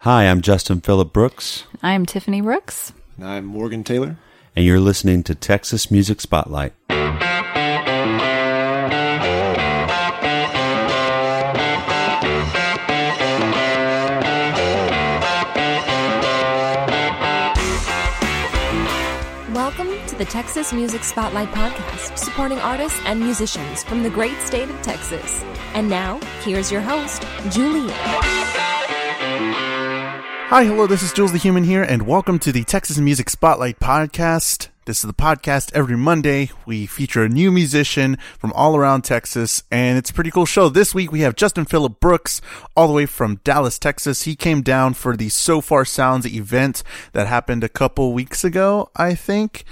Hi, I'm Justin Philip Brooks, I'm Tiffany Brooks. And I'm Morgan Taylor. and you're listening to Texas Music Spotlight. Welcome to the Texas Music Spotlight Podcast, supporting artists and musicians from the great state of Texas. And now, here's your host, Julian. Hi, hello, this is Jules the Human here, and welcome to the Texas Music Spotlight Podcast. This is the podcast every Monday. We feature a new musician from all around Texas, and it's a pretty cool show. This week we have Justin Philip Brooks, all the way from Dallas, Texas. He came down for the SoFar Sounds event that happened a couple weeks ago, I think.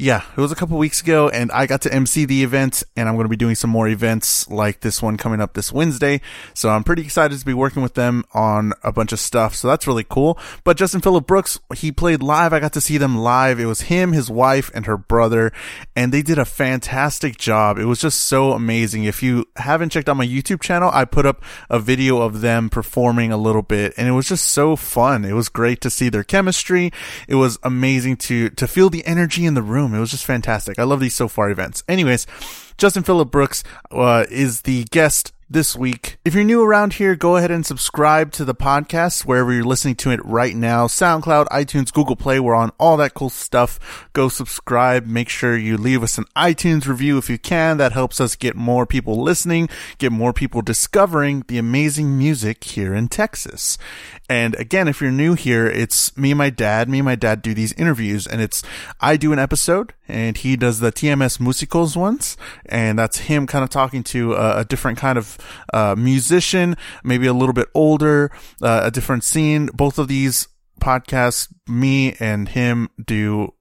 Yeah, it was a couple weeks ago, and I got to MC the event, and I'm going to be doing some more events like this one coming up this Wednesday. So I'm pretty excited to be working with them on a bunch of stuff. So that's really cool. But Justin Philip Brooks, he played live. I got to see them live. It was him, his wife, and her brother, and they did a fantastic job. It was just so amazing. If you haven't checked out my YouTube channel, I put up a video of them performing a little bit, and it was just so fun. It was great to see their chemistry. It was amazing to to feel the energy in the room. It was just fantastic. I love these so far events. Anyways, Justin Philip Brooks uh, is the guest this week. If you're new around here, go ahead and subscribe to the podcast wherever you're listening to it right now. SoundCloud, iTunes, Google Play, we're on all that cool stuff. Go subscribe. Make sure you leave us an iTunes review if you can. That helps us get more people listening, get more people discovering the amazing music here in Texas. And again, if you're new here, it's me and my dad. Me and my dad do these interviews and it's, I do an episode and he does the TMS Musicals ones. And that's him kind of talking to a, a different kind of, uh, musician, maybe a little bit older, uh, a different scene. Both of these podcasts, me and him do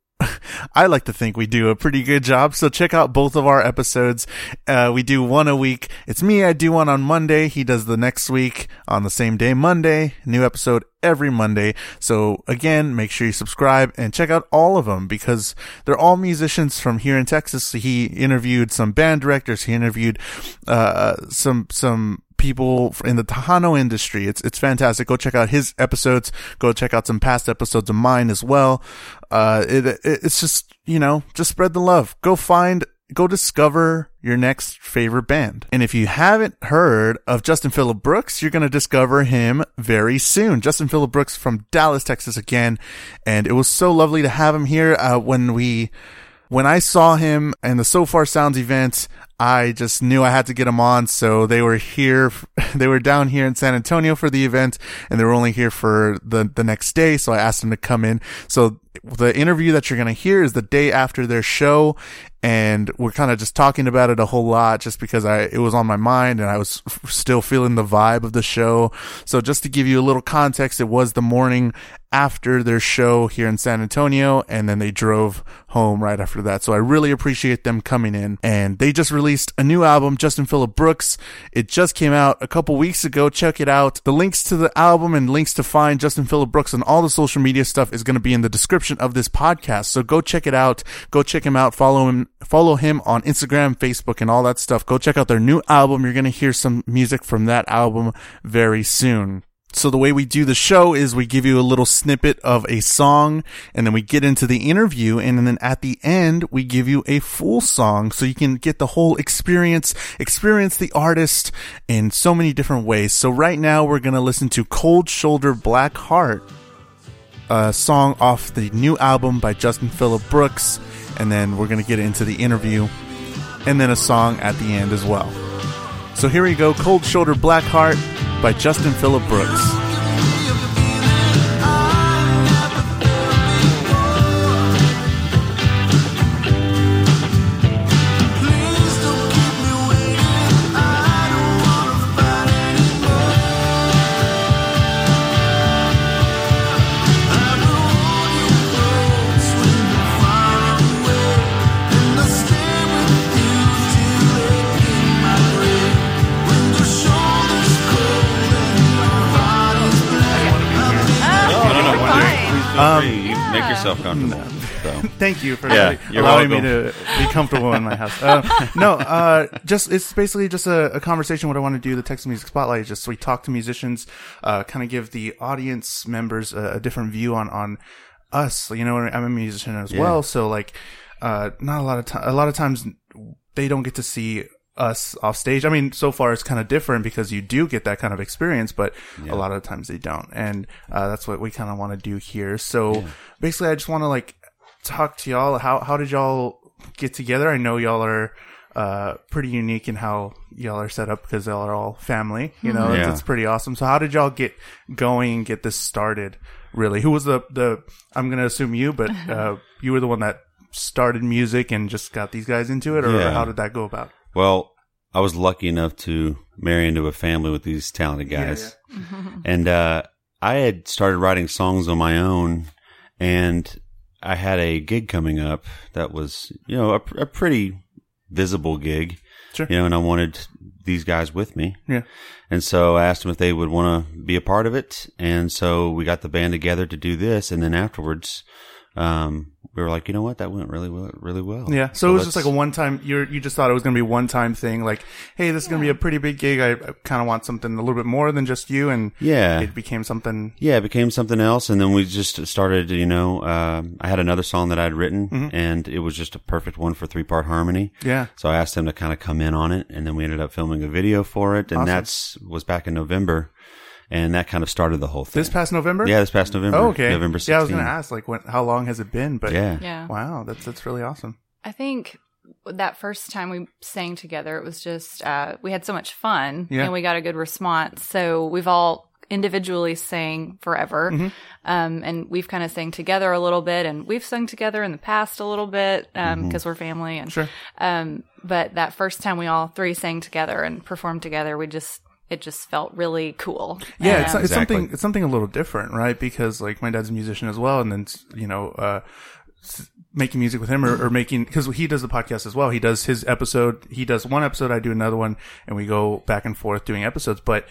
I like to think we do a pretty good job. So check out both of our episodes. Uh, we do one a week. It's me. I do one on Monday. He does the next week on the same day, Monday. New episode every Monday. So again, make sure you subscribe and check out all of them because they're all musicians from here in Texas. He interviewed some band directors. He interviewed, uh, some, some, people in the Tejano industry. It's it's fantastic. Go check out his episodes. Go check out some past episodes of mine as well. Uh, it, it it's just you know just spread the love. Go find. Go discover your next favorite band. And if you haven't heard of Justin Philip Brooks, you're going to discover him very soon. Justin Philip Brooks from Dallas, Texas again. And it was so lovely to have him here. Uh, when we, when I saw him in the SoFar Sounds event, I just knew I had to get him on. So they were here, they were down here in San Antonio for the event and they were only here for the, the next day. So I asked them to come in. So the interview that you're going to hear is the day after their show. And we're kind of just talking about it a whole lot just because I, it was on my mind and I was still feeling the vibe of the show. So just to give you a little context, it was the morning after their show here in San Antonio and then they drove home right after that. So I really appreciate them coming in and they just released a new album, Justin Philip Brooks. It just came out a couple weeks ago. Check it out. The links to the album and links to find Justin Philip Brooks and all the social media stuff is going to be in the description of this podcast. So go check it out. Go check him out. Follow him, follow him on Instagram, Facebook and all that stuff. Go check out their new album. You're going to hear some music from that album very soon. So the way we do the show is we give you a little snippet of a song and then we get into the interview and then at the end we give you a full song so you can get the whole experience, experience the artist in so many different ways. So right now we're going to listen to Cold Shoulder Black Heart, a song off the new album by Justin Philip Brooks and then we're going to get into the interview and then a song at the end as well. So here we go, Cold Shoulder Black Heart by Justin Philip Brooks. Free. Make yourself comfortable. So. Thank you for Yeah, allowing me to be comfortable in my house. Uh, no, uh, just it's basically just a, a conversation. What I want to do, the Texas Music Spotlight, is just we talk to musicians, uh, kind of give the audience members a, a different view on on us. You know, I'm a musician as Yeah. well, so like, uh, not a lot of time. A lot of times they don't get to see us off stage. I mean, so far it's kind of different because you do get that kind of experience, but a lot of times they don't. And, uh, that's what we kind of want to do here. So basically I just want to like talk to y'all. How, how did y'all get together? I know y'all are, uh, pretty unique in how y'all are set up because y'all are all family, you know, it's, it's pretty awesome. So how did y'all get going and get this started? Really? Who was the, the, I'm going to assume you, but, uh, you were the one that started music and just got these guys into it or Yeah. how did that go about? Well, I was lucky enough to marry into a family with these talented guys. And uh, I had started writing songs on my own, and I had a gig coming up that was, you know, a, a pretty visible gig. Sure. You know, and I wanted these guys with me. Yeah. And so I asked them if they would want to be a part of it. And so we got the band together to do this. And then afterwards, um, we were like, you know what? That went really well, really well. Yeah. So, it was just like a one time, you you just thought it was going to be one time thing. Like, hey, this is going to be a pretty big gig. I, I kind of want something a little bit more than just you. And yeah. it became something. Yeah, it became something else, and then we just started. You know, um, I had another song that I'd written, Mm-hmm. and it was just a perfect one for three part harmony. Yeah. So I asked them to kind of come in on it, and then we ended up filming a video for it, and Awesome. that's was back in November, and that kind of started the whole thing. This past November? yeah, this past November. Oh, okay. November 16th. Yeah, I was going to ask, like, when, how long has it been? But Yeah. Yeah. wow, that's, that's really awesome. I think that first time we sang together, it was just, uh, we had so much fun Yeah. and we got a good response. So we've all individually sang forever. Mm-hmm. Um, and we've kind of sang together a little bit and we've sung together in the past a little bit, um, because we're family and, Sure. um, but that first time we all three sang together and performed together, we just, it just felt really cool. Yeah, it's, it's Exactly. something it's something a little different, right? Because like my dad's a musician as well, and then you know, uh, making music with him or, or making because he does the podcast as well. He does his episode. He does one episode. I do another one, and we go back and forth doing episodes. But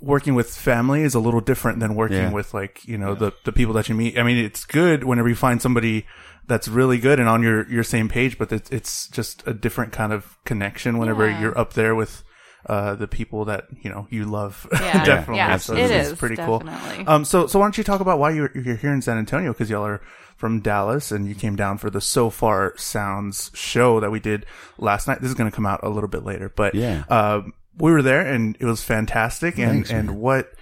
working with family is a little different than working Yeah. with like you know the the people that you meet. I mean, it's good whenever you find somebody that's really good and on your your same page, but it's it's just a different kind of connection whenever Yeah. you're up there with. Uh, the people that you know you love, Yeah. definitely. Yeah, So it it's- is, it's pretty cool. Um, so so why don't you talk about why you're you're here in San Antonio? Because y'all are from Dallas and you came down for the SoFar Sounds show that we did last night. This is going to come out a little bit later, but Yeah. um, we were there and it was fantastic. And Thanks, and man. what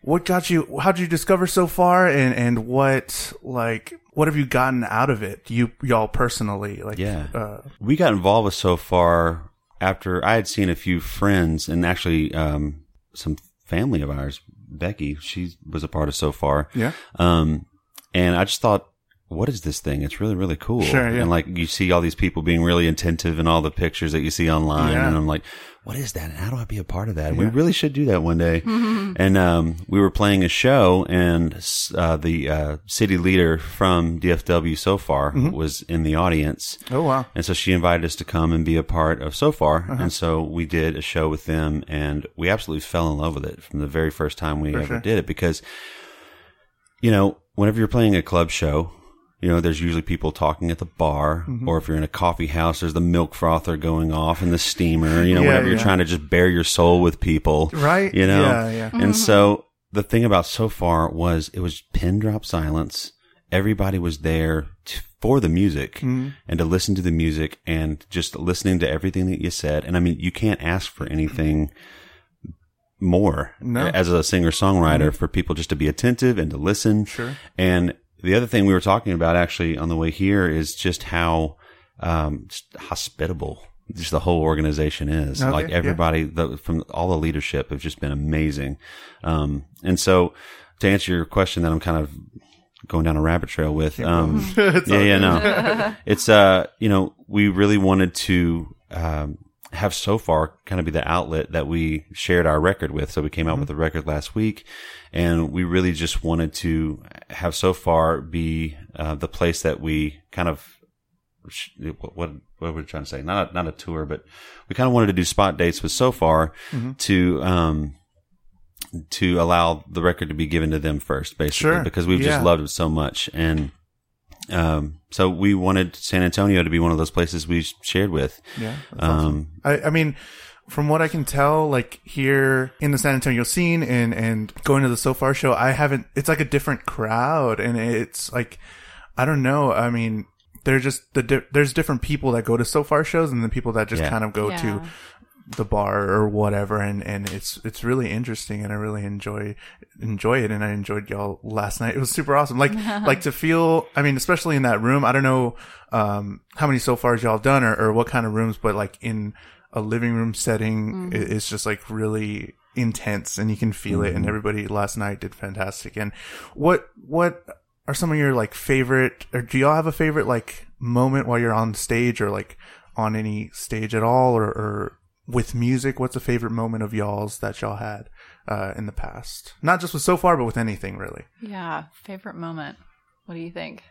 what got you? How did you discover So Far? And and what like what have you gotten out of it? You y'all personally like Yeah. uh, we got involved with so far after I had seen a few friends and actually um, some family of ours. Becky, she was a part of so far. yeah Um, and I just thought, what is this thing? It's really, really cool. Sure, yeah. And like you see all these people being really attentive in all the pictures that you see online. Yeah. And I'm like, what is that? And how do I be a part of that? We really should do that one day. and, um, we were playing a show and, uh, the, uh, city leader from DFW so far Mm-hmm. was in the audience. oh wow And so she invited us to come and be a part of So Far. Uh-huh. And so we did a show with them and we absolutely fell in love with it from the very first time we For ever sure. did it because, you know, whenever you're playing a club show, you know, there's usually people talking at the bar, Mm-hmm. or if you're in a coffee house, there's the milk frother going off and the steamer, you know, Yeah, whenever you're trying to just bare your soul with people. right You know? yeah yeah And so the thing about so far was it was pin drop silence. Everybody was there t- for the music Mm-hmm. and to listen to the music and just listening to everything that you said. And I mean, you can't ask for anything more No. Mm-hmm. as a singer songwriter for people just to be attentive and to listen. Sure. And the other thing we were talking about actually on the way here is just how um, just hospitable just the whole organization is. Okay, like yeah. everybody the, from all the leadership have just been amazing. Um, and so to answer your question that I'm kind of going down a rabbit trail with, um, yeah, yeah, no, it's, uh, you know, we really wanted to, um, have so far kind of be the outlet that we shared our record with. So we came out with a record last week and we really just wanted to have so far be, uh, the place that we kind of, what, what, were we trying to say? Not, a, not a tour, but we kind of wanted to do spot dates with so far to, um, to allow the record to be given to them first, basically, Sure. because we've Yeah. just loved it so much. And, um, so we wanted San Antonio to be one of those places we shared with. Yeah. that's awesome. Um, I, I mean, from what I can tell, like here in the San Antonio scene and, and going to the So Far show, I haven't, it's like a different crowd and it's like, I don't know. I mean, there's just the, di- there's different people that go to So Far shows and the people that just Yeah. kind of go to the bar or whatever. And, and it's, it's really interesting and I really enjoy, enjoy it. And I enjoyed y'all last night. It was super awesome. Like, like to feel, I mean, especially in that room, I don't know, um, how many so fars y'all done or, or what kind of rooms, but like in a living room setting, it, it's just like really intense and you can feel it. And everybody last night did fantastic. And what, what are some of your like favorite, or do y'all have a favorite like moment while you're on stage or like on any stage at all or, or with music? What's a favorite moment of y'all's that y'all had, uh, in the past? Not just with so far, but with anything really. Yeah. Favorite moment. What do you think?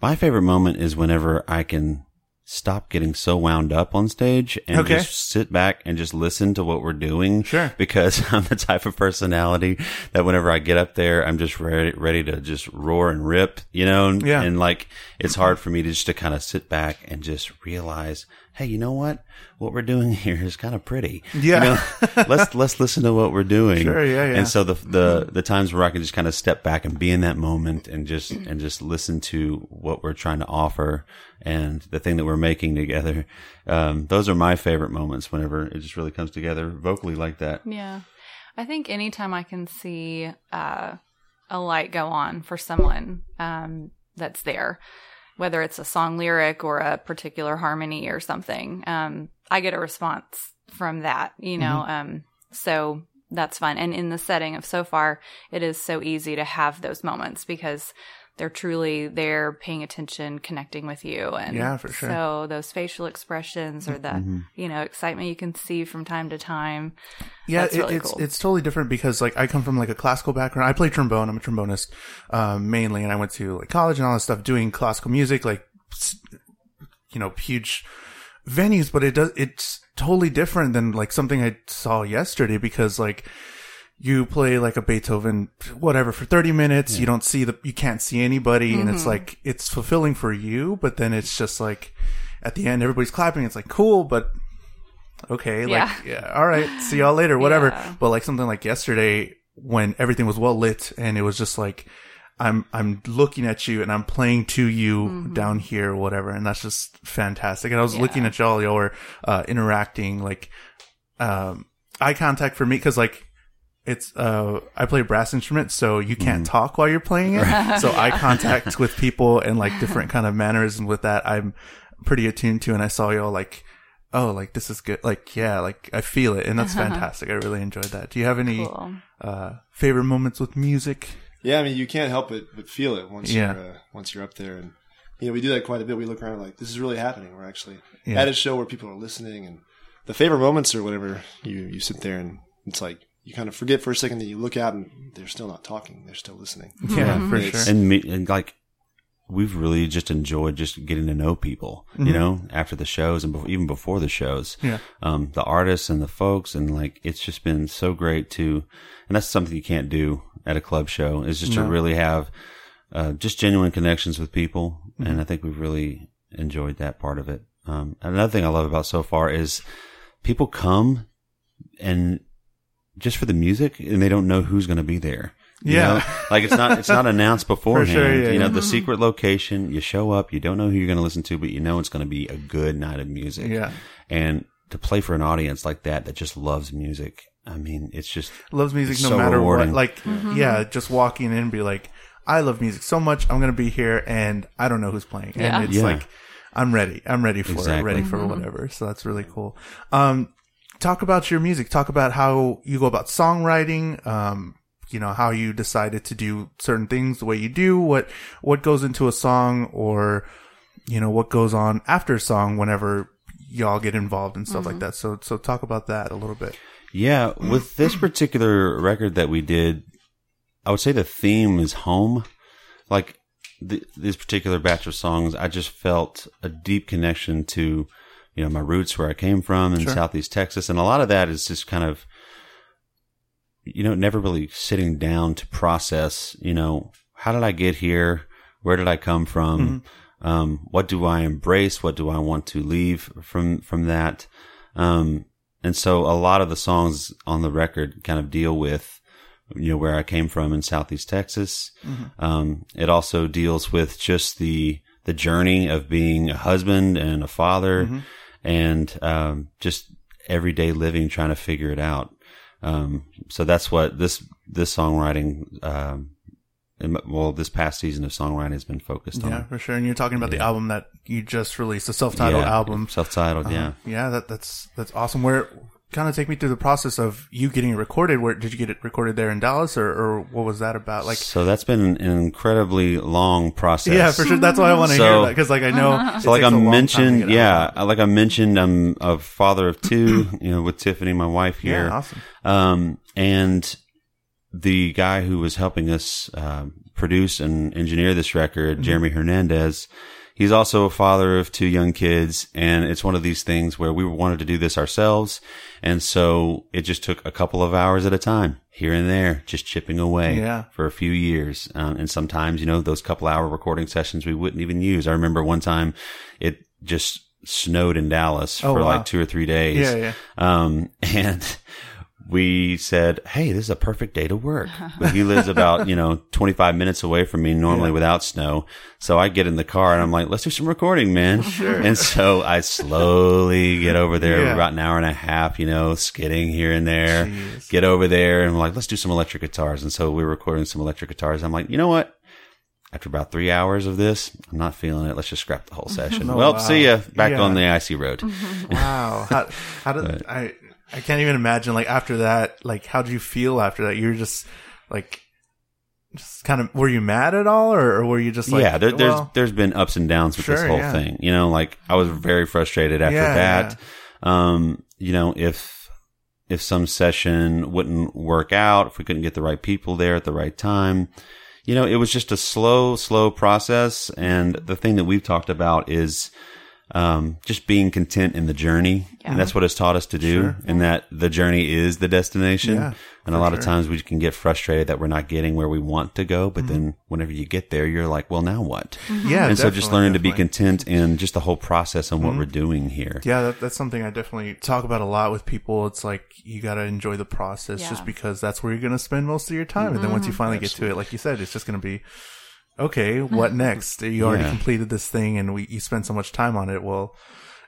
My favorite moment is whenever I can stop getting so wound up on stage and Okay. just sit back and just listen to what we're doing. Sure. Because I'm the type of personality that whenever I get up there, I'm just ready, ready to just roar and rip, you know? And, Yeah. and like, it's hard for me to just to kind of sit back and just realize, hey, you know what? What we're doing here is kind of pretty. Yeah. You know, let's, let's listen to what we're doing. Sure, yeah, yeah. And so the, the, the times where I can just kind of step back and be in that moment and just, and just listen to what we're trying to offer and the thing that we're making together. Um, those are my favorite moments whenever it just really comes together vocally like that. Yeah. I think anytime I can see uh, a light go on for someone um, that's there, whether it's a song lyric or a particular harmony or something, um, I get a response from that, you know. Um, so that's fun. And in the setting of so far, it is so easy to have those moments because they're truly there paying attention, connecting with you. And Yeah, for sure. So those facial expressions or the, you know, excitement you can see from time to time. Yeah, it, really it's cool. it's totally different because like I come from like a classical background. I play trombone. I'm a trombonist um, mainly, and I went to like college and all this stuff doing classical music, like you know, huge venues. But it does it's totally different than like something I saw yesterday because like you play like a Beethoven, whatever, for 30 minutes. You don't see the, you can't see anybody. And Mm-hmm. it's like, it's fulfilling for you, but then it's just like, at the end, everybody's clapping. It's like, cool, but okay. Like, Yeah. yeah. All right. See y'all later, whatever. Yeah. But like something like yesterday when everything was well lit and it was just like, I'm, I'm looking at you and I'm playing to you down here, whatever. And that's just fantastic. And I was Mm-hmm. Yeah. looking at y'all, y'all were, uh, interacting like, um, eye contact for me. Cause like, it's uh I play a brass instrument, so you can't talk while you're playing it. so eye contact with people and like different kind of mannerisms with that I'm pretty attuned to and I saw y'all like oh like this is good like yeah like I feel it and that's fantastic. I really enjoyed that. Do you have any Cool. uh favorite moments with music? Yeah, I mean, you can't help it but feel it once Yeah. you're uh, once you're up there, and you know we do that quite a bit. We look around like this is really happening. We're actually Yeah. at a show where people are listening, and the favorite moments or whatever. You you sit there and it's like you kind of forget for a second that you look out and they're still not talking. They're still listening. Yeah, for It's- sure. And me, and like, we've really just enjoyed just getting to know people, you know, after the shows and bef- even before the shows. Yeah. Um, the artists and the folks and like, it's just been so great to, and that's something you can't do at a club show is just to really have, uh, just genuine connections with people. And I think we've really enjoyed that part of it. Um, another thing I love about so far is people come and just for the music and they don't know who's going to be there. You Yeah. know? like it's not, it's not announced beforehand. sure, yeah, you know, yeah. the mm-hmm. secret location, you show up, you don't know who you're going to listen to, but you know it's going to be a good night of music. Yeah. And to play for an audience like that, that just loves music. I mean, it's just, Loves music no so matter rewarding. what. Like mm-hmm. yeah, just walking in and be like, I love music so much. I'm gonna be here and I don't know who's playing. Yeah. And it's Yeah. like I'm ready. I'm ready for it. Exactly. Ready for mm-hmm. whatever. So that's really cool. Um talk about your music. Talk about how you go about songwriting. Um, you know, how you decided to do certain things the way you do, what what goes into a song or you know, what goes on after a song whenever y'all get involved and stuff like that. So so talk about that a little bit. yeah, with this particular record that we did, I would say the theme is home. Like th this particular batch of songs, I just felt a deep connection to, you know, my roots where I came from in Sure. Southeast Texas. And a lot of that is just kind of you know, never really sitting down to process, you know, how did I get here? Where did I come from? Um, what do I embrace? What do I want to leave from, from that? Um, and so a lot of the songs on the record kind of deal with, you know, where I came from in Southeast Texas. Um, it also deals with just the, the journey of being a husband and a father and, um, just everyday living, trying to figure it out. Um, so that's what this, this songwriting, um, well, this past season of songwriting has been focused on. Yeah, for sure. And you're talking about the album that you just released, the self-titled album. Self-titled, yeah. Uh, yeah, that, that's that's awesome. Where kind of take me through the process of you getting it recorded. Where did you get it recorded there in Dallas, or, or what was that about? Like, so that's been an incredibly long process. yeah, for sure. That's why I want to So- hear that because, like, I know. So like takes I a long time to mentioned, get out. yeah, like I mentioned, I'm a father of two, you know, with Tiffany, my wife here. yeah, awesome. Um, and the guy who was helping us um produce and engineer this record, Mm-hmm. Jeremy Hernandez, he's also a father of two young kids, and it's one of these things where we wanted to do this ourselves, and so it just took a couple of hours at a time, here and there, just chipping away Yeah. for a few years. Um, and sometimes, you know, those couple hour recording sessions we wouldn't even use. I remember one time it just snowed in Dallas Oh, for wow. like two or three days. Yeah, yeah. Um, and we said, Hey, this is a perfect day to work. But he lives about, you know, 25 minutes away from me normally without snow. So I get in the car and I'm like, let's do some recording, man. And so I slowly get over there Yeah. about an hour and a half, you know, skidding here and there, Jeez. get over there and we're like, let's do some electric guitars. And so we were recording some electric guitars. I'm like, you know what? After about three hours of this, I'm not feeling it. Let's just scrap the whole session. Oh, well, wow. see ya back Yeah. on the icy road. Wow. How, how did I? I can't even imagine. Like after that, like how do you feel after that? You're just like, just kind of. Were you mad at all, or, or were you just like, yeah, there, there's well, there's been ups and downs with this whole yeah. thing. You know, like I was very frustrated after Yeah, that. Um, you know, if if some session wouldn't work out, if we couldn't get the right people there at the right time, you know, it was just a slow, slow process. And the thing that we've talked about is um, just being content in the journey. Yeah. And that's what it's taught us to do. Sure. And that the journey is the destination. Yeah, and a for lot of times we can get frustrated that we're not getting where we want to go. Mm-hmm. But then whenever you get there, you're like, well, now what? yeah, and so just definitely, learning to be content in just the whole process and what we're doing here. Yeah, that, that's something I definitely talk about a lot with people. It's like you got to enjoy the process just because that's where you're going to spend most of your time. And then once you finally get to it, like you said, it's just going to be, okay, what next? You already Yeah. completed this thing and we, you spent so much time on it. Well,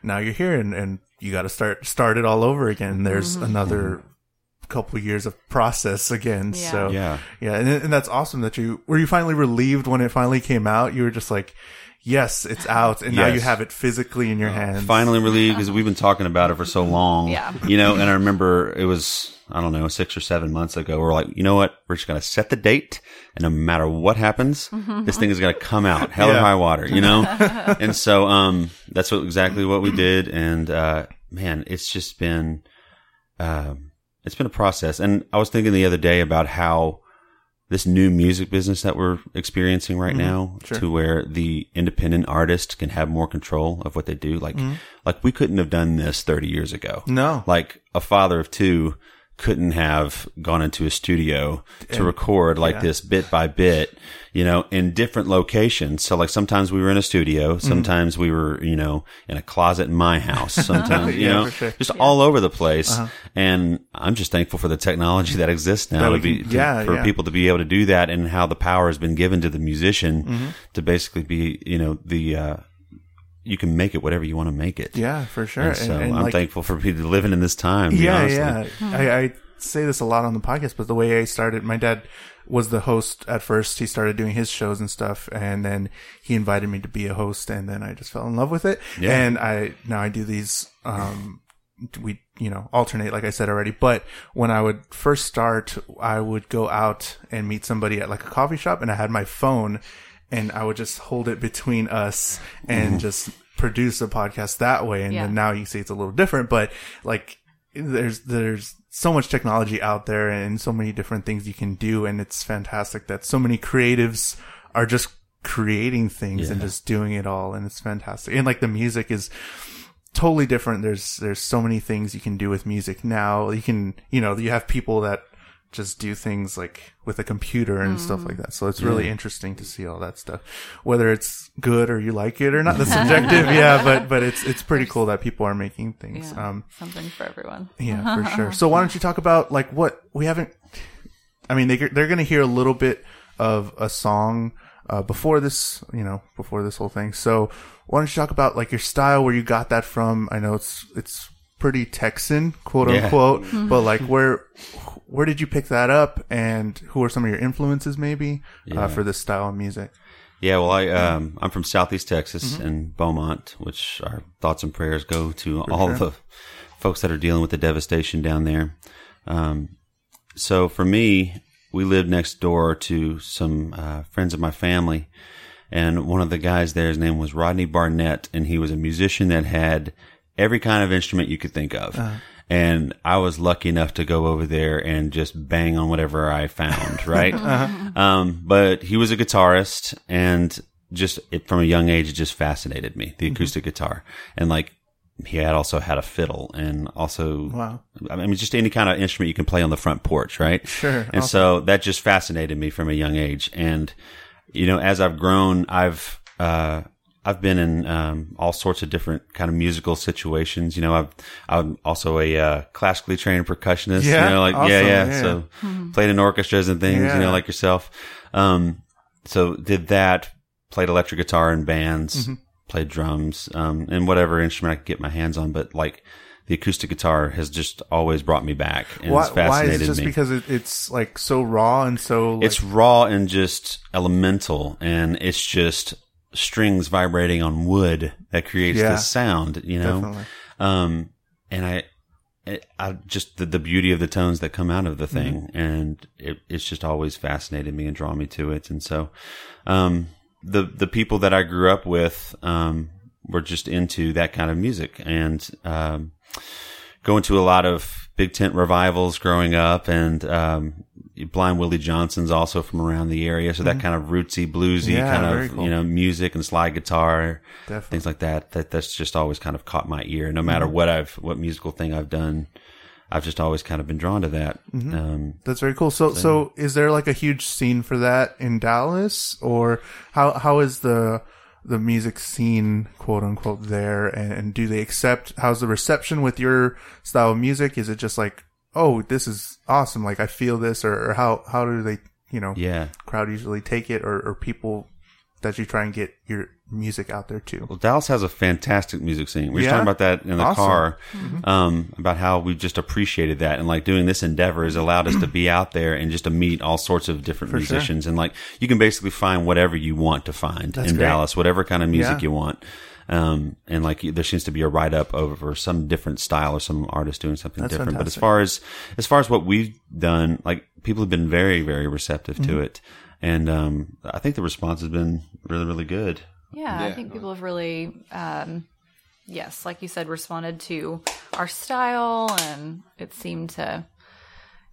now you're here and, and you got to start, start it all over again. There's mm-hmm. another couple years of process again. Yeah. So Yeah. yeah. And, and that's awesome that you, were you finally relieved when it finally came out? You were just like, yes, it's out. And now you have it physically in your hands. Finally relieved because we've been talking about it for so long. Yeah. You know, and I remember it was, I don't know, six or seven months ago. We're like, you know what? We're just going to set the date and no matter what happens, this thing is going to come out hell or Yeah. high water, you know? and so, um, that's what, exactly what we did. And, uh, man, it's just been, um, it's been a process. And I was thinking the other day about how this new music business that we're experiencing right mm-hmm. now Sure. to where the independent artist can have more control of what they do. Like, mm-hmm. like we couldn't have done this 30 years ago. No. Like a father of two couldn't have gone into a studio to record like yeah. this bit by bit, you know, in different locations. So like sometimes we were in a studio, Mm-hmm. sometimes we were, you know, in a closet in my house, sometimes, you Yeah, know, sure. Uh-huh. just all over the place. And I'm just thankful for the technology that exists now That to be, can- to- yeah, for yeah. people to be able to do that and how the power has been given to the musician Mm-hmm. to basically be, you know, the, uh, you can make it whatever you want to make it. Yeah, for sure. And so I'm like, thankful for people living in this time. to Yeah, honestly. yeah. I, I say this a lot on the podcast, but the way I started, my dad was the host at first. He started doing his shows and stuff, and then he invited me to be a host, and then I just fell in love with it. Yeah. And I now I do these. Um, we you know alternate, like I said already. But when I would first start, I would go out and meet somebody at like a coffee shop, and I had my phone, and I would just hold it between us and mm-hmm. just produce a podcast that way. And Yeah. then now you see it's a little different, but like there's there's so much technology out there and so many different things you can do. And it's fantastic that so many creatives are just creating things and just doing it all. And it's fantastic. And like the music is totally different. There's there's so many things you can do with music now. You can you know you have people that just do things like with a computer and stuff like that. So it's really interesting to see all that stuff. Whether it's good or you like it or not, that's subjective. yeah, but but it's it's pretty cool that people are making things. Yeah, Um, something for everyone. yeah, for sure. So why don't you talk about like what we haven't? I mean, they they're going to hear a little bit of a song uh, before this, you know, before this whole thing. So why don't you talk about like your style, where you got that from? I know it's it's pretty Texan, quote Yeah. unquote, but like where where did you pick that up, and who are some of your influences maybe uh, for this style of music? Yeah, well, I um, I'm from Southeast Texas in Beaumont, which our thoughts and prayers go to all the folks that are dealing with the devastation down there. Um, so for me, we lived next door to some uh, friends of my family, and one of the guys there, his name was Rodney Barnett, and he was a musician that had every kind of instrument you could think of. And I was lucky enough to go over there and just bang on whatever I found, right? Um, but he was a guitarist and just it, from a young age, it just fascinated me, the acoustic guitar. And like, he had also had a fiddle and also, Wow. I mean, just any kind of instrument you can play on the front porch, right? Sure. And so that just fascinated me from a young age. And, you know, as I've grown, I've, uh, I've been in um, all sorts of different kind of musical situations. You know, I've I'm also a uh, classically trained percussionist. Yeah? you know, like yeah, Awesome. yeah. Yeah. So played in orchestras and things. Yeah. You know, like yourself. Um, so did that. Played electric guitar in bands. Mm-hmm. Played drums um, and whatever instrument I could get my hands on. But like the acoustic guitar has just always brought me back and Why, it's why is it just me. because it, it's like so raw and so like, It's raw and just elemental, and it's just strings vibrating on wood that creates Yeah. this sound, you know. Definitely. Um, and I, I just the, the beauty of the tones that come out of the thing, and it, it's just always fascinated me and drawn me to it. And so, um, the the people that I grew up with, um, were just into that kind of music, and um, going to a lot of big tent revivals growing up, and um, Blind Willie Johnson's also from around the area, so that kind of rootsy, bluesy Mm-hmm. Yeah, kind of cool. you know music and slide guitar, Definitely. things like that. That that's just always kind of caught my ear. No matter Mm-hmm. what I've what musical thing I've done, I've just always kind of been drawn to that. Mm-hmm. Um, That's very cool. So, so is there like a huge scene for that in Dallas, or how how is the the music scene, quote unquote, there? And, and do they accept? How's the reception with your style of music? Is it just like, oh, this is awesome, like I feel this, or, or how how do they, you know, yeah. crowd usually take it, or, or people that you try and get your music out there too. Well, Dallas has a fantastic music scene. We were Yeah? talking about that in the Awesome. car, um, about how we've just appreciated that, and like doing this endeavor has allowed us to be out there and just to meet all sorts of different For sure. musicians, and like you can basically find whatever you want to find That's in great. Dallas, whatever kind of music Yeah. you want. Um, and like there seems to be a write up over some different style or some artist doing something That's different. But as far as as far as what we've done, like people have been very very receptive to Mm-hmm. it, and um, I think the response has been really really good. Yeah, I think people have really, um, yes, like you said, responded to our style, and it seemed to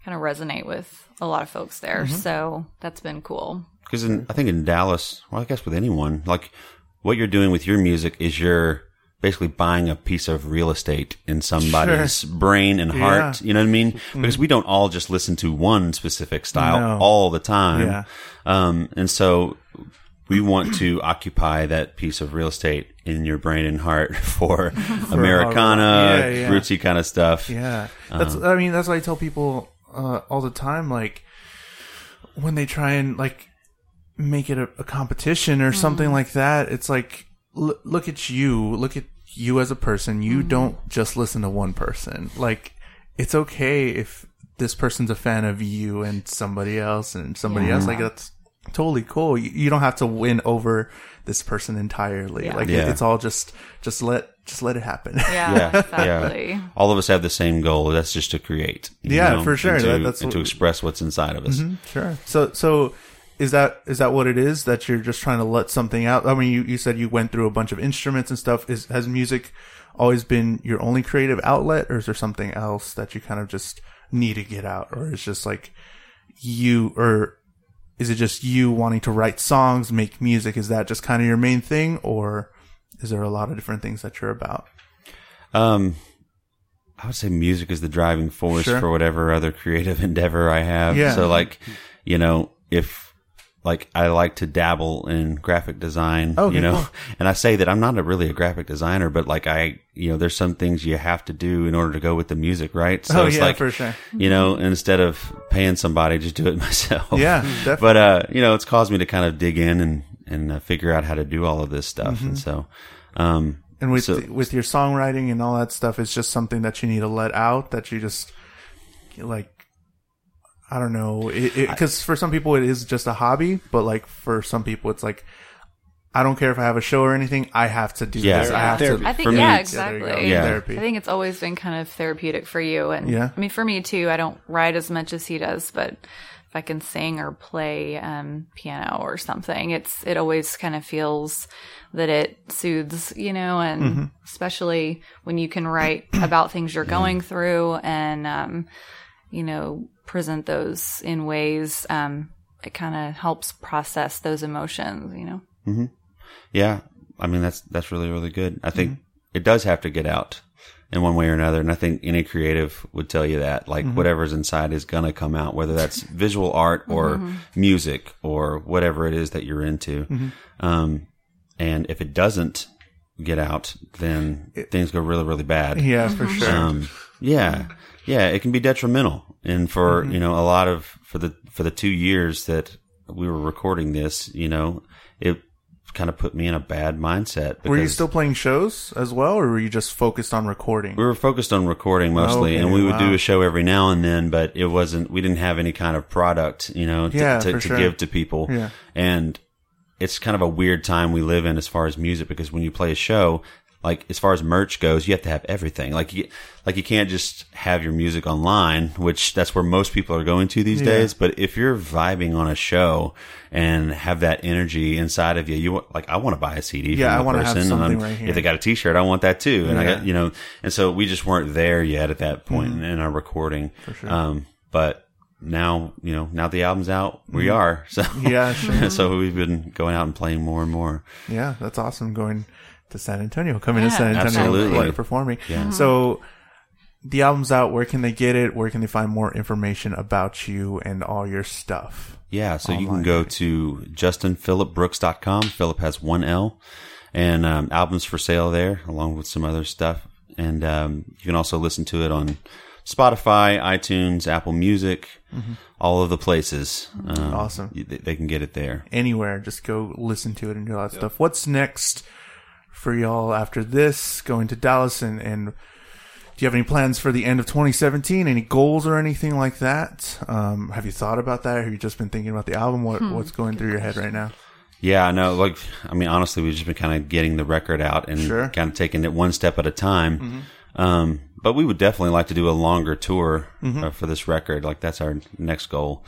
kind of resonate with a lot of folks there. So that's been cool. Because I think in Dallas, well, I guess with anyone, like what you're doing with your music is you're basically buying a piece of real estate in somebody's brain and heart. Yeah. You know what I mean? Because we don't all just listen to one specific style No. all the time. Yeah. Um, and so we want to occupy that piece of real estate in your brain and heart for, Americana, Yeah, yeah. rootsy kind of stuff. Yeah, that's. I mean, that's what I tell people uh, all the time. Like when they try and like make it a, a competition or something mm. like that, it's like l- look at you, look at you as a person. You mm. don't just listen to one person. Like it's okay if this person's a fan of you and somebody else and somebody else. Like that's totally cool. You, you don't have to win over this person entirely. Yeah. Like it- it's all just just let just let it happen. Yeah, Yeah, exactly. yeah. All of us have the same goal. That's just to create. you Yeah, for sure. And to, That- that's and to express what's inside of us. Mm-hmm. Sure. So so is that is that what it is that you're just trying to let something out? I mean, you, you said you went through a bunch of instruments and stuff. Is has music always been your only creative outlet, or is there something else that you kind of just need to get out, or is just like you, or is it just you wanting to write songs, make music? Is that just kind of your main thing, or is there a lot of different things that you're about? Um, I would say music is the driving force Sure. for whatever other creative endeavor I have. Yeah. So like, you know, if like I like to dabble in graphic design, Okay, you know, and I say that I'm not a really a graphic designer, but like I, you know, there's some things you have to do in order to go with the music, right? So oh it's yeah, like, for sure. you know, instead of paying somebody, just do it myself. Yeah, definitely. But uh, you know, it's caused me to kind of dig in and and uh, figure out how to do all of this stuff, Mm-hmm. and so, um, And with So- with your songwriting and all that stuff, it's just something that you need to let out. That you just like, I don't know, because for some people it is just a hobby, but like for some people it's like, I don't care if I have a show or anything. I have to do Yeah. this. I have Therapy. to. I think For me, yeah, it's- Yeah, there you go. exactly. Yeah. Therapy. I think it's always been kind of therapeutic for you. And Yeah. I mean, for me too, I don't write as much as he does, but if I can sing or play um, piano or something, it's it always kind of feels that it soothes, you know, and Mm-hmm. especially when you can write about things you're going through and, um, you know, present those in ways, um, it kind of helps process those emotions, you know. yeah, I mean that's that's really really good. I think Mm-hmm. it does have to get out in one way or another, and I think any creative would tell you that. Like Mm-hmm. whatever's inside is gonna come out, whether that's visual art or Mm-hmm. music or whatever it is that you're into. Mm-hmm. Um, and if it doesn't get out, then things go really really bad. Yeah, for sure. Um, yeah, yeah, it can be detrimental. And for Mm-hmm. you know a lot of for the for the two years that we were recording this, you know, it kind of put me in a bad mindset. Were you still playing shows as well, or were you just focused on recording? We were focused on recording mostly, Okay, and we would wow. do a show every now and then, but it wasn't. We didn't have any kind of product, you know, to, Yeah, to, to sure. give to people. Yeah. And it's kind of a weird time we live in as far as music because when you play a show, like as far as merch goes, you have to have everything. Like you, like you can't just have your music online, which that's where most people are going to these Yeah. days. But if you're vibing on a show and have that energy inside of you, you like I want to buy a CD. Yeah, I from the wanna have person, something right here. If they got a T-shirt, I want that too. And I got you know, and so we just weren't there yet at that point Mm-hmm. in our recording. For Um, but now you know, now the album's out, we Mm-hmm. are. So Yeah, sure. so we've been going out and playing more and more. Yeah, that's awesome. Going to San Antonio, coming to San Antonio, Absolutely. like, performing. So the album's out. Where can they get it? Where can they find more information about you and all your stuff? Yeah, so you can go to justinphilipbrooks.com. Philip has one L, and um, albums for sale there, along with some other stuff. And um, you can also listen to it on Spotify, iTunes, Apple Music, all of the places. Um, Mm-hmm. Awesome. They, they can get it there. Anywhere, just go listen to it and do all that stuff. What's next for y'all after this? Going to Dallas and and do you have any plans for the end of 2017? Any goals or anything like that? Um, have you thought about that? Have you just been thinking about the album? What what's going through your head right now? Yeah, I know. Like, I mean, honestly, we've just been kind of getting the record out and Sure. kind of taking it one step at a time. Um, but we would definitely like to do a longer tour uh, for this record. Like, that's our next goal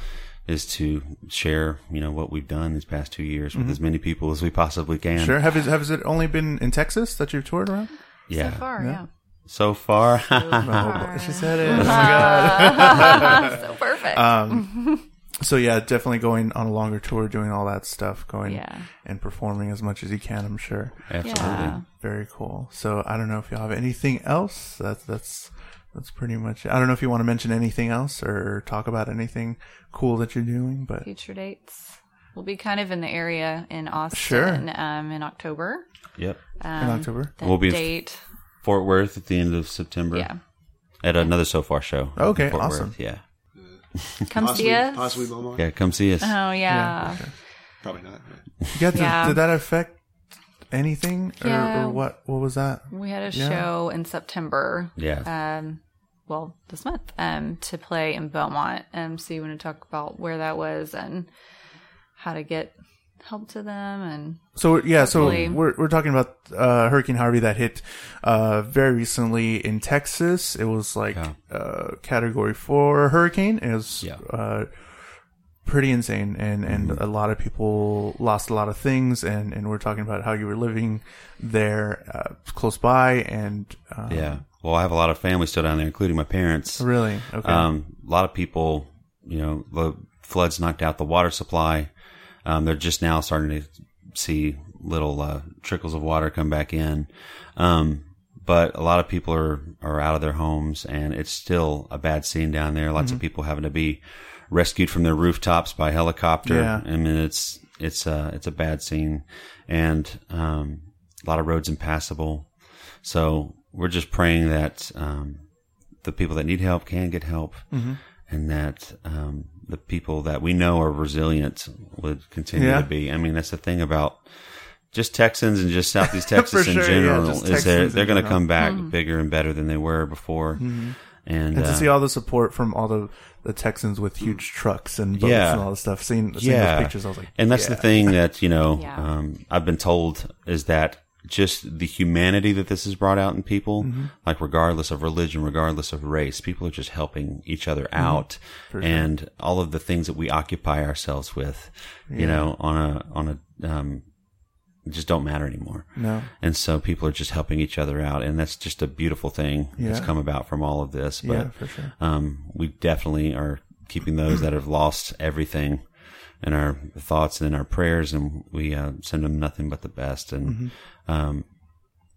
is to share, you know, what we've done these past two years with mm-hmm. as many people as we possibly can. Sure. Have it, has it only been in Texas that you've toured around? Yeah. So far, yeah. So far. Oh, she said it. Oh my god. so perfect. Um, so yeah, definitely going on a longer tour, doing all that stuff, going Yeah. and performing as much as you can. I'm sure. Absolutely. yeah. Very cool. So I don't know if you have anything else. That's that's that's pretty much. It. I don't know if you want to mention anything else or talk about anything cool that you're doing, but Future dates. We'll be kind of in the area in Austin Sure. um, in October. Yep. Um, in October. We'll be- date. Fort Worth at the end of September. Yeah. At another So Far show. Okay, Fort awesome. Worth. Yeah. Come Possibly, see us. possibly Beaumont. Yeah. Come see us. Oh yeah. Probably not. Yeah. Did, Yeah. did that affect anything or, Yeah. or what? What was that? We had a Yeah. show in September. Yeah. Um, well, this month. Um, to play in Beaumont. Um, so you want to talk about where that was and how to get help to them and So yeah, so we're we're talking about uh, Hurricane Harvey that hit uh, very recently in Texas. It was like Yeah. uh, Category Four hurricane. It was Yeah. Pretty insane, and and Mm-hmm. a lot of people lost a lot of things. And and we're talking about how you were living there uh, close by, and uh, Yeah. Well, I have a lot of family still down there, including my parents. really okay, Um, a lot of people, you know, the floods knocked out the water supply. Um, they're just now starting to see little uh, trickles of water come back in. Um, but a lot of people are, are out of their homes and it's still a bad scene down there. Lots Mm-hmm. of people having to be rescued from their rooftops by helicopter. Yeah. I mean, it's, it's a, it's a bad scene and, um, a lot of roads impassable. So we're just praying that, um, the people that need help can get help Mm-hmm. and that, um, the people that we know are resilient would continue Yeah. to be. I mean, that's the thing about, just Texans and just Southeast Texas in sure, general just is they're, they're going to come back bigger and better than they were before. And, And to uh, see all the support from all the, the Texans with huge trucks and boats Yeah. and all this stuff, seeing, seeing yeah, those pictures, I was like, and that's yeah. the thing that you know Yeah. um, I've been told is that just the humanity that this has brought out in people, Mm-hmm. like regardless of religion, regardless of race, people are just helping each other Mm-hmm. out, and all of the things that we occupy ourselves with, you know, on a on a um, just don't matter anymore. No. And so people are just helping each other out, and that's just a beautiful thing that's come about from all of this. But Yeah, for sure. um, we definitely are keeping those that have lost everything in our thoughts and in our prayers, and we uh, send them nothing but the best. And Mm-hmm. um,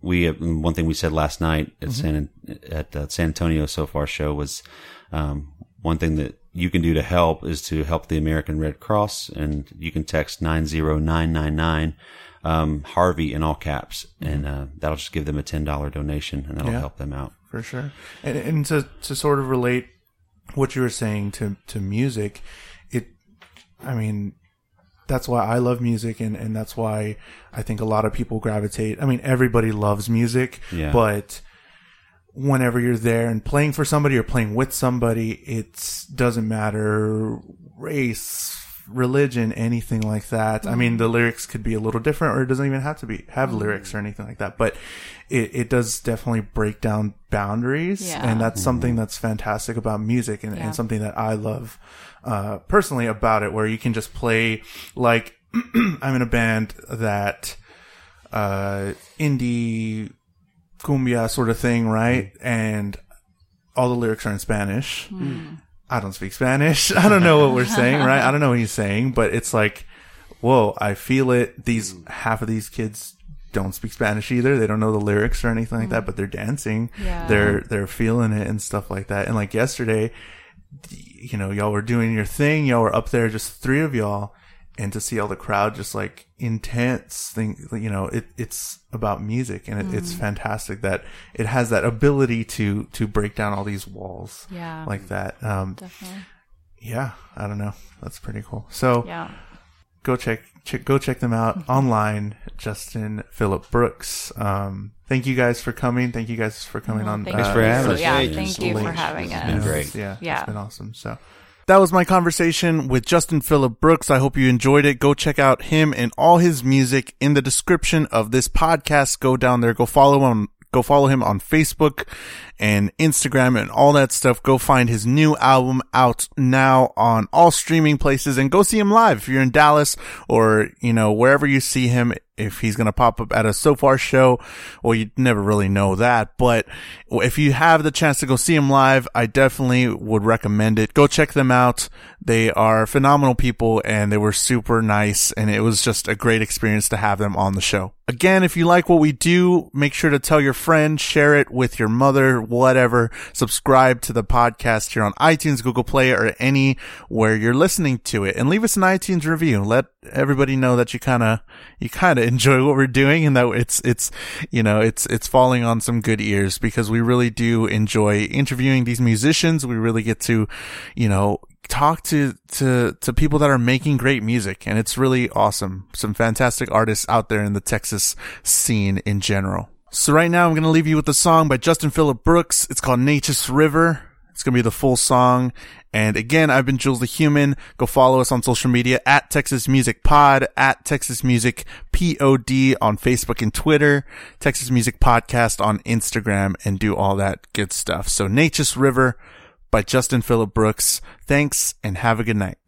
we uh, one thing we said last night at San at uh, San Antonio SoFar show was um, one thing that you can do to help is to help the American Red Cross, and you can text nine zero nine nine nine. Um, Harvey in all caps, and uh, that'll just give them a ten dollar donation, and that'll Yeah. help them out. for sure. And, and to to sort of relate what you were saying to to music, it, I mean, that's why I love music, and and that's why I think a lot of people gravitate. I mean, everybody loves music, Yeah. but whenever you're there and playing for somebody or playing with somebody, it doesn't matter race, religion, anything like that. I mean, mm-hmm. the lyrics could be a little different or it doesn't even have to be, have mm-hmm. lyrics or anything like that, but it, it does definitely break down boundaries. Yeah. And that's something mm-hmm. that's fantastic about music and, Yeah. and something that I love, uh, personally about it, where you can just play like, I'm in a band that, uh, indie cumbia sort of thing, right? And all the lyrics are in Spanish. Mm. I don't speak Spanish. I don't know what we're saying, right? I don't know what he's saying, but it's like, whoa, I feel it. These half of these kids don't speak Spanish either. They don't know the lyrics or anything like that, mm. but they're dancing. Yeah. They're they're feeling it and stuff like that. And like yesterday, you know, y'all were doing your thing. Y'all were up there, just three of y'all, and to see all the crowd just like intense thing, you know, it, it's about music and it, it's fantastic that it has that ability to, to break down all these walls Yeah. like that. Um, Definitely. yeah, I don't know. That's pretty cool. So Yeah. go check, check, go check them out online. Justin Philip Brooks. Um, thank you guys for coming. Thank you guys for coming on. Thank Thanks you. for having us. Yeah, Thank you thank you for much. having It's us. been great. Yeah, Yeah. it's been awesome. So that was my conversation with Justin Philip Brooks. I hope you enjoyed it. Go check out him and all his music in the description of this podcast. Go down there. Go follow him. Go follow him on Facebook and Instagram and all that stuff. Go find his new album out now on all streaming places and go see him live if you're in Dallas or, you know, wherever you see him. If he's going to pop up at a SoFar show, well, you never really know that. But if you have the chance to go see him live, I definitely would recommend it. Go check them out. They are phenomenal people and they were super nice. And it was just a great experience to have them on the show. Again, if you like what we do, make sure to tell your friends, share it with your mother, whatever. Subscribe to the podcast here on iTunes, Google Play, or anywhere you're listening to it. And leave us an iTunes review. Let everybody know that you kind of, you kind of enjoy what we're doing and that it's, it's, you know, it's, it's falling on some good ears because we really do enjoy interviewing these musicians. We really get to, you know, talk to, to, to people that are making great music and it's really awesome. Some fantastic artists out there in the Texas scene in general. So right now I'm going to leave you with a song by Justin Philip Brooks. It's called Nature's River. It's going to be the full song. And again, I've been Jules the Human. Go follow us on social media at Texas Music Pod, at Texas Music POD on Facebook and Twitter, Texas Music Podcast on Instagram, and do all that good stuff. So Nature's River by Justin Philip Brooks. Thanks and have a good night.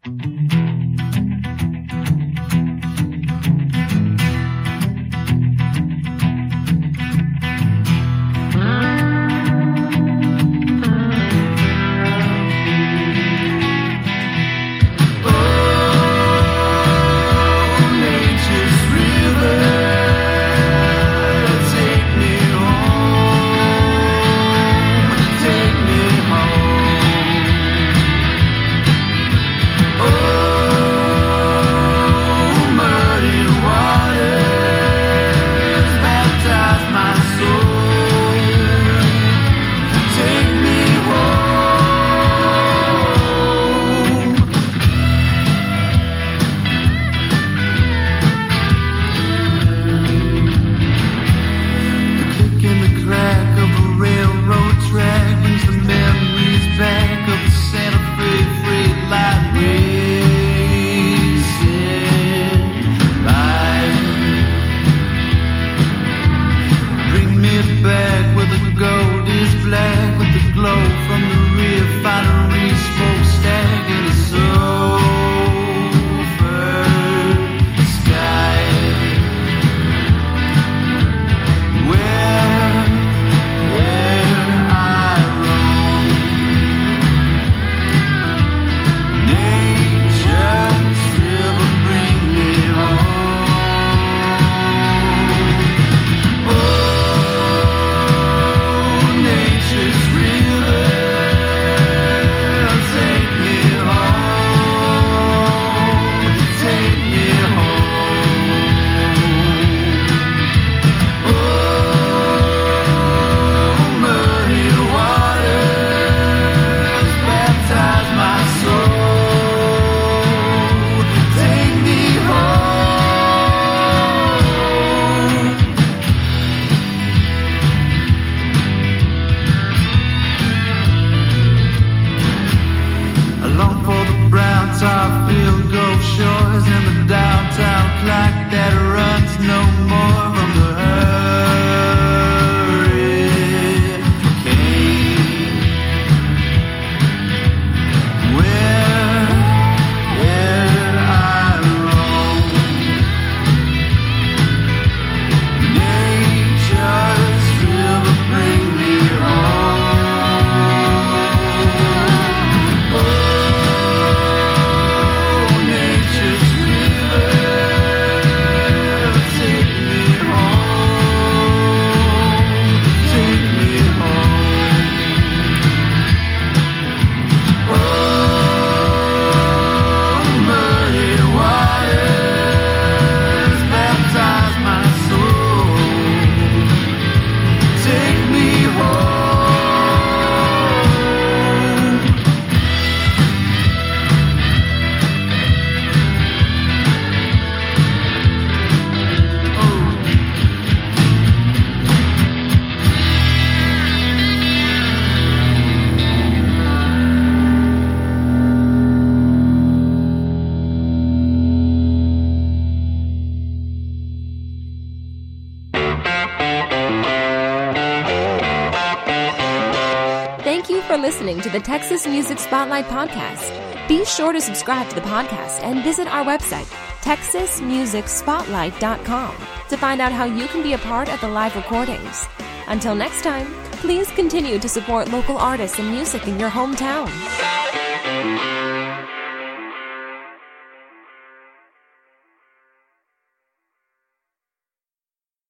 The Texas Music Spotlight Podcast. Be sure to subscribe to the podcast and visit our website, texasmusicspotlight.com, to find out how you can be a part of the live recordings. Until next time, please continue to support local artists and music in your hometown.